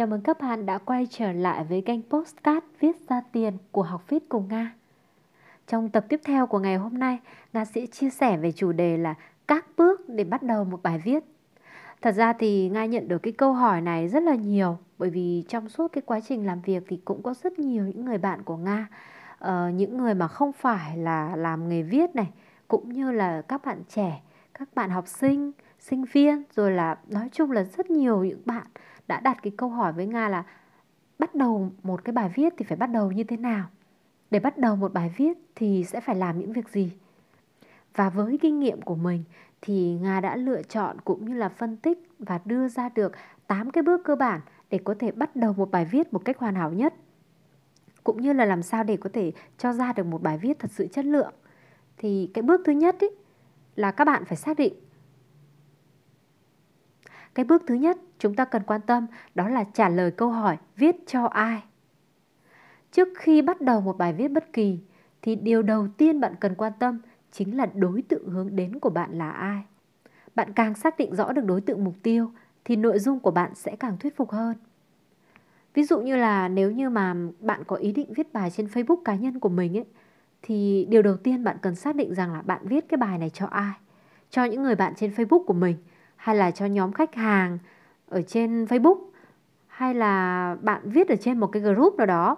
Chào mừng các bạn đã quay trở lại với kênh Postcard Viết ra tiền của Học Viết cùng Nga. Trong tập tiếp theo của ngày hôm nay, Nga sẽ chia sẻ về chủ đề là các bước để bắt đầu một bài viết. Thật ra thì Nga nhận được cái câu hỏi này rất là nhiều bởi vì trong suốt cái quá trình làm việc thì cũng có rất nhiều những người bạn của Nga, uh, những người mà không phải là làm nghề viết này, cũng như là các bạn trẻ, các bạn học sinh, sinh viên rồi là nói chung là rất nhiều những bạn đã đặt cái câu hỏi với Nga là bắt đầu một cái bài viết thì phải bắt đầu như thế nào? Để bắt đầu một bài viết thì sẽ phải làm những việc gì? Và với kinh nghiệm của mình thì Nga đã lựa chọn cũng như là phân tích và đưa ra được 8 cái bước cơ bản để có thể bắt đầu một bài viết một cách hoàn hảo nhất. Cũng như là làm sao để có thể cho ra được một bài viết thật sự chất lượng. Thì cái bước thứ nhất ý, là các bạn phải xác định cái bước thứ nhất chúng ta cần quan tâm đó là trả lời câu hỏi viết cho ai. Trước khi bắt đầu một bài viết bất kỳ, thì điều đầu tiên bạn cần quan tâm chính là đối tượng hướng đến của bạn là ai. Bạn càng xác định rõ được đối tượng mục tiêu, thì nội dung của bạn sẽ càng thuyết phục hơn. Ví dụ như là nếu như mà bạn có ý định viết bài trên Facebook cá nhân của mình ấy, thì điều đầu tiên bạn cần xác định rằng là bạn viết cái bài này cho ai? Cho những người bạn trên Facebook của mình hay là cho nhóm khách hàng ở trên Facebook hay là bạn viết ở trên một cái group nào đó.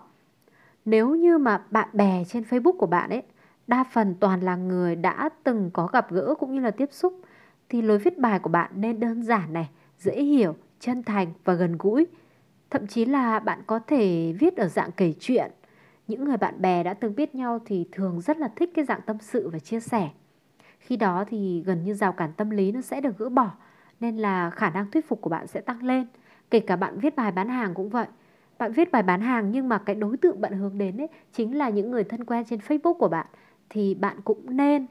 Nếu như mà bạn bè trên Facebook của bạn ấy đa phần toàn là người đã từng có gặp gỡ cũng như là tiếp xúc thì lối viết bài của bạn nên đơn giản này, dễ hiểu, chân thành và gần gũi. Thậm chí là bạn có thể viết ở dạng kể chuyện. Những người bạn bè đã từng biết nhau thì thường rất là thích cái dạng tâm sự và chia sẻ. Khi đó thì gần như rào cản tâm lý nó sẽ được gỡ bỏ nên là khả năng thuyết phục của bạn sẽ tăng lên. Kể cả bạn viết bài bán hàng cũng vậy. Bạn viết bài bán hàng nhưng mà cái đối tượng bạn hướng đến ấy chính là những người thân quen trên Facebook của bạn thì bạn cũng nên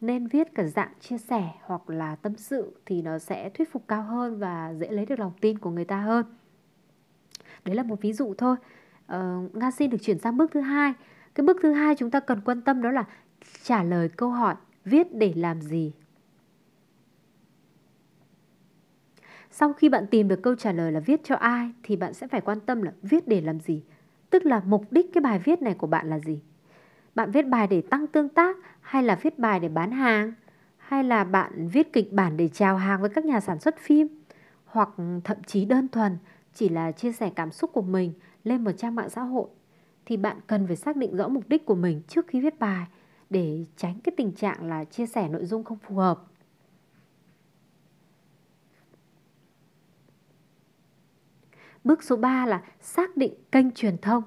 nên viết cả dạng chia sẻ hoặc là tâm sự thì nó sẽ thuyết phục cao hơn và dễ lấy được lòng tin của người ta hơn. Đấy là một ví dụ thôi. Ờ, Nga xin được chuyển sang bước thứ hai. Cái bước thứ hai chúng ta cần quan tâm đó là trả lời câu hỏi viết để làm gì Sau khi bạn tìm được câu trả lời là viết cho ai, thì bạn sẽ phải quan tâm là viết để làm gì. Tức là mục đích cái bài viết này của bạn là gì? Bạn viết bài để tăng tương tác hay là viết bài để bán hàng? Hay là bạn viết kịch bản để chào hàng với các nhà sản xuất phim? Hoặc thậm chí đơn thuần, chỉ là chia sẻ cảm xúc của mình lên một trang mạng xã hội thì bạn cần phải xác định rõ mục đích của mình trước khi viết bài để tránh cái tình trạng là chia sẻ nội dung không phù hợp Bước số 3 là xác định kênh truyền thông.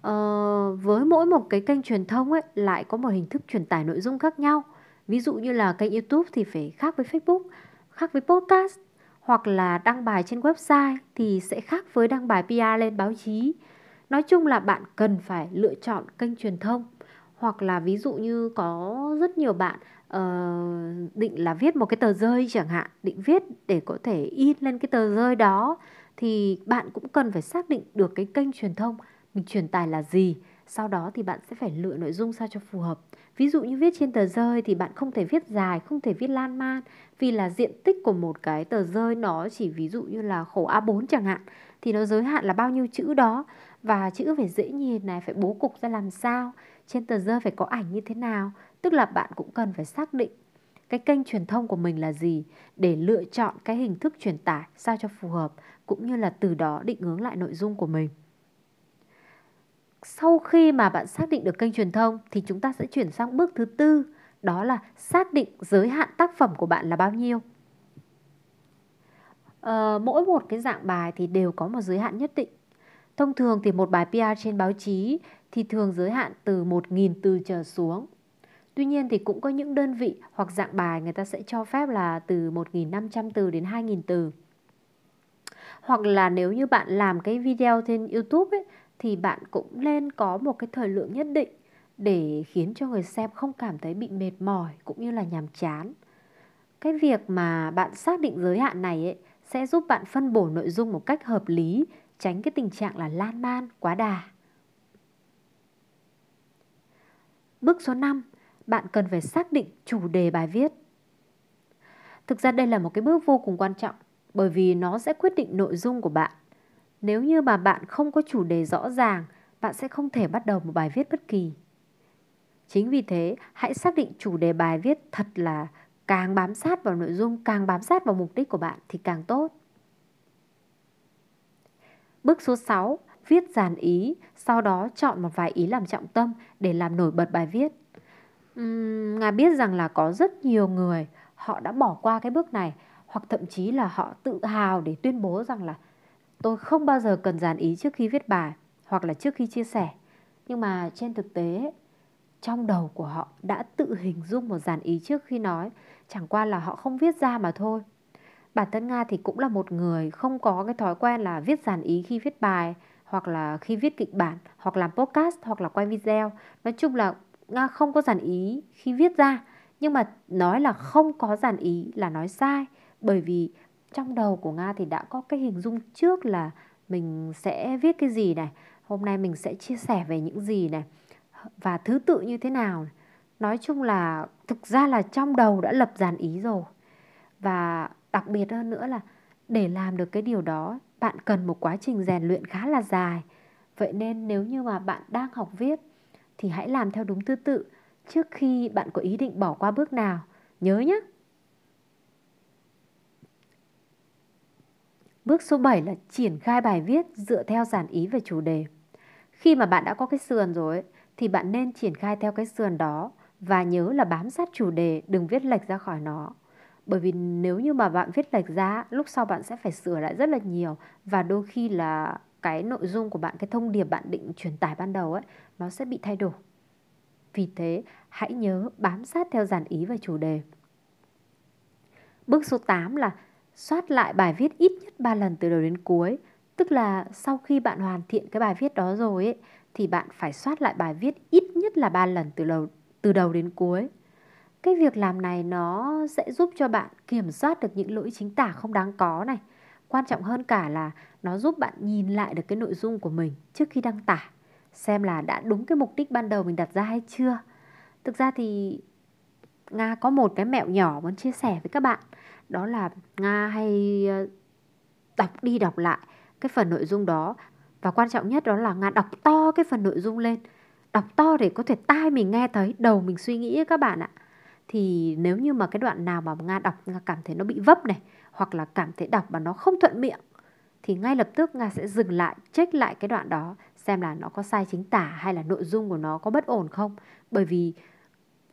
Ờ, với mỗi một cái kênh truyền thông ấy lại có một hình thức truyền tải nội dung khác nhau. Ví dụ như là kênh YouTube thì phải khác với Facebook, khác với podcast hoặc là đăng bài trên website thì sẽ khác với đăng bài PR lên báo chí. Nói chung là bạn cần phải lựa chọn kênh truyền thông hoặc là ví dụ như có rất nhiều bạn uh, định là viết một cái tờ rơi chẳng hạn, định viết để có thể in lên cái tờ rơi đó thì bạn cũng cần phải xác định được cái kênh truyền thông, mình truyền tải là gì. Sau đó thì bạn sẽ phải lựa nội dung sao cho phù hợp. Ví dụ như viết trên tờ rơi thì bạn không thể viết dài, không thể viết lan man, vì là diện tích của một cái tờ rơi nó chỉ ví dụ như là khổ A4 chẳng hạn, thì nó giới hạn là bao nhiêu chữ đó. Và chữ phải dễ nhìn này, phải bố cục ra làm sao, trên tờ rơi phải có ảnh như thế nào. Tức là bạn cũng cần phải xác định cái kênh truyền thông của mình là gì để lựa chọn cái hình thức truyền tải sao cho phù hợp cũng như là từ đó định hướng lại nội dung của mình. Sau khi mà bạn xác định được kênh truyền thông thì chúng ta sẽ chuyển sang bước thứ tư, đó là xác định giới hạn tác phẩm của bạn là bao nhiêu. Ờ, mỗi một cái dạng bài thì đều có một giới hạn nhất định. Thông thường thì một bài PR trên báo chí thì thường giới hạn từ 1.000 từ trở xuống. Tuy nhiên thì cũng có những đơn vị hoặc dạng bài người ta sẽ cho phép là từ 1.500 từ đến 2.000 từ. Hoặc là nếu như bạn làm cái video trên YouTube ấy thì bạn cũng nên có một cái thời lượng nhất định để khiến cho người xem không cảm thấy bị mệt mỏi cũng như là nhàm chán. Cái việc mà bạn xác định giới hạn này ấy sẽ giúp bạn phân bổ nội dung một cách hợp lý, tránh cái tình trạng là lan man, quá đà. Bước số 5, bạn cần phải xác định chủ đề bài viết. Thực ra đây là một cái bước vô cùng quan trọng bởi vì nó sẽ quyết định nội dung của bạn. Nếu như mà bạn không có chủ đề rõ ràng, bạn sẽ không thể bắt đầu một bài viết bất kỳ. Chính vì thế, hãy xác định chủ đề bài viết thật là càng bám sát vào nội dung, càng bám sát vào mục đích của bạn thì càng tốt. Bước số 6, viết dàn ý, sau đó chọn một vài ý làm trọng tâm để làm nổi bật bài viết. Uhm, Nga biết rằng là có rất nhiều người họ đã bỏ qua cái bước này hoặc thậm chí là họ tự hào để tuyên bố rằng là tôi không bao giờ cần dàn ý trước khi viết bài hoặc là trước khi chia sẻ. Nhưng mà trên thực tế trong đầu của họ đã tự hình dung một dàn ý trước khi nói, chẳng qua là họ không viết ra mà thôi. Bản thân Nga thì cũng là một người không có cái thói quen là viết dàn ý khi viết bài hoặc là khi viết kịch bản hoặc làm podcast hoặc là quay video. Nói chung là không có giản ý khi viết ra nhưng mà nói là không có giản ý là nói sai bởi vì trong đầu của Nga thì đã có cái hình dung trước là mình sẽ viết cái gì này, hôm nay mình sẽ chia sẻ về những gì này và thứ tự như thế nào. Nói chung là thực ra là trong đầu đã lập dàn ý rồi. Và đặc biệt hơn nữa là để làm được cái điều đó, bạn cần một quá trình rèn luyện khá là dài. Vậy nên nếu như mà bạn đang học viết thì hãy làm theo đúng tư tự trước khi bạn có ý định bỏ qua bước nào. Nhớ nhé. Bước số 7 là triển khai bài viết dựa theo giản ý về chủ đề. Khi mà bạn đã có cái sườn rồi thì bạn nên triển khai theo cái sườn đó và nhớ là bám sát chủ đề, đừng viết lệch ra khỏi nó. Bởi vì nếu như mà bạn viết lệch ra, lúc sau bạn sẽ phải sửa lại rất là nhiều và đôi khi là cái nội dung của bạn, cái thông điệp bạn định truyền tải ban đầu ấy, nó sẽ bị thay đổi. Vì thế, hãy nhớ bám sát theo dàn ý và chủ đề. Bước số 8 là soát lại bài viết ít nhất 3 lần từ đầu đến cuối. Tức là sau khi bạn hoàn thiện cái bài viết đó rồi ấy, thì bạn phải soát lại bài viết ít nhất là 3 lần từ đầu, từ đầu đến cuối. Cái việc làm này nó sẽ giúp cho bạn kiểm soát được những lỗi chính tả không đáng có này. Quan trọng hơn cả là nó giúp bạn nhìn lại được cái nội dung của mình trước khi đăng tải. Xem là đã đúng cái mục đích ban đầu mình đặt ra hay chưa. Thực ra thì Nga có một cái mẹo nhỏ muốn chia sẻ với các bạn. Đó là Nga hay ờ, đọc đi đọc lại cái phần nội dung đó và quan trọng nhất đó là Nga đọc to cái phần nội dung lên Đọc to để có thể tai mình nghe thấy Đầu mình suy nghĩ các bạn ạ Thì nếu như mà cái đoạn nào mà Nga đọc, Nga cảm thấy nó bị vấp này hoặc là cảm thấy đọc mà nó không thuận miệng, Thì ngay lập tức Nga sẽ dừng lại, Check lại cái đoạn đó, Xem là nó có sai chính tả hay là nội dung của nó có bất ổn không Bởi vì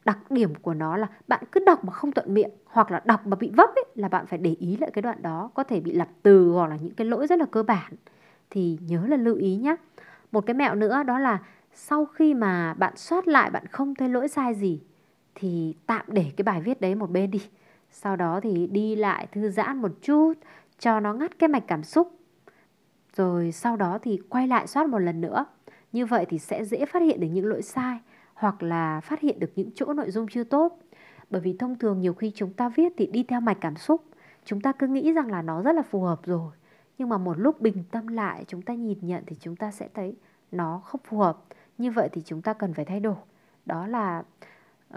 đặc điểm của nó là bạn cứ đọc mà không thuận miệng, hoặc là đọc mà bị vấp ấy, là bạn phải để ý lại cái đoạn đó, có thể bị lặp từ hoặc là những cái lỗi rất là cơ bản thì nhớ là lưu ý nhé. Một cái mẹo nữa đó là sau khi mà bạn soát lại bạn không thấy lỗi sai gì, thì tạm để cái bài viết đấy một bên đi. Sau đó thì đi lại thư giãn một chút cho nó ngắt cái mạch cảm xúc. Rồi sau đó thì quay lại soát một lần nữa. Như vậy thì sẽ dễ phát hiện được những lỗi sai hoặc là phát hiện được những chỗ nội dung chưa tốt. Bởi vì thông thường nhiều khi chúng ta viết thì đi theo mạch cảm xúc, chúng ta cứ nghĩ rằng là nó rất là phù hợp rồi nhưng mà một lúc bình tâm lại chúng ta nhìn nhận thì chúng ta sẽ thấy nó không phù hợp như vậy thì chúng ta cần phải thay đổi đó là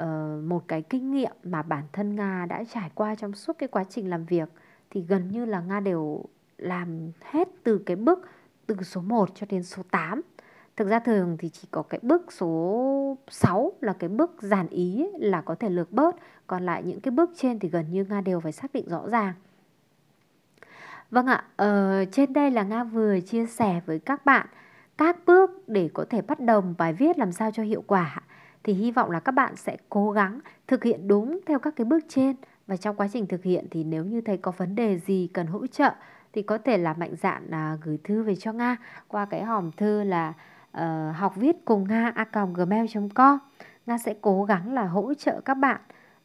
uh, một cái kinh nghiệm mà bản thân nga đã trải qua trong suốt cái quá trình làm việc thì gần như là nga đều làm hết từ cái bước từ số 1 cho đến số 8 Thực ra thường thì chỉ có cái bước số 6 là cái bước giản ý là có thể lược bớt Còn lại những cái bước trên thì gần như Nga đều phải xác định rõ ràng Vâng ạ, ờ, trên đây là Nga vừa chia sẻ với các bạn các bước để có thể bắt đầu bài viết làm sao cho hiệu quả. Thì hy vọng là các bạn sẽ cố gắng thực hiện đúng theo các cái bước trên và trong quá trình thực hiện thì nếu như thấy có vấn đề gì cần hỗ trợ thì có thể là mạnh dạn à, gửi thư về cho Nga qua cái hòm thư là uh, học viết cùng Nga a gmail.com. Nga sẽ cố gắng là hỗ trợ các bạn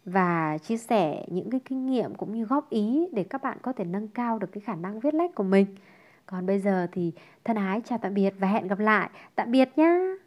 và chia sẻ những cái kinh nghiệm cũng như góp ý để các bạn có thể nâng cao được cái khả năng viết lách của mình. Còn bây giờ thì thân ái chào tạm biệt và hẹn gặp lại. Tạm biệt nhé.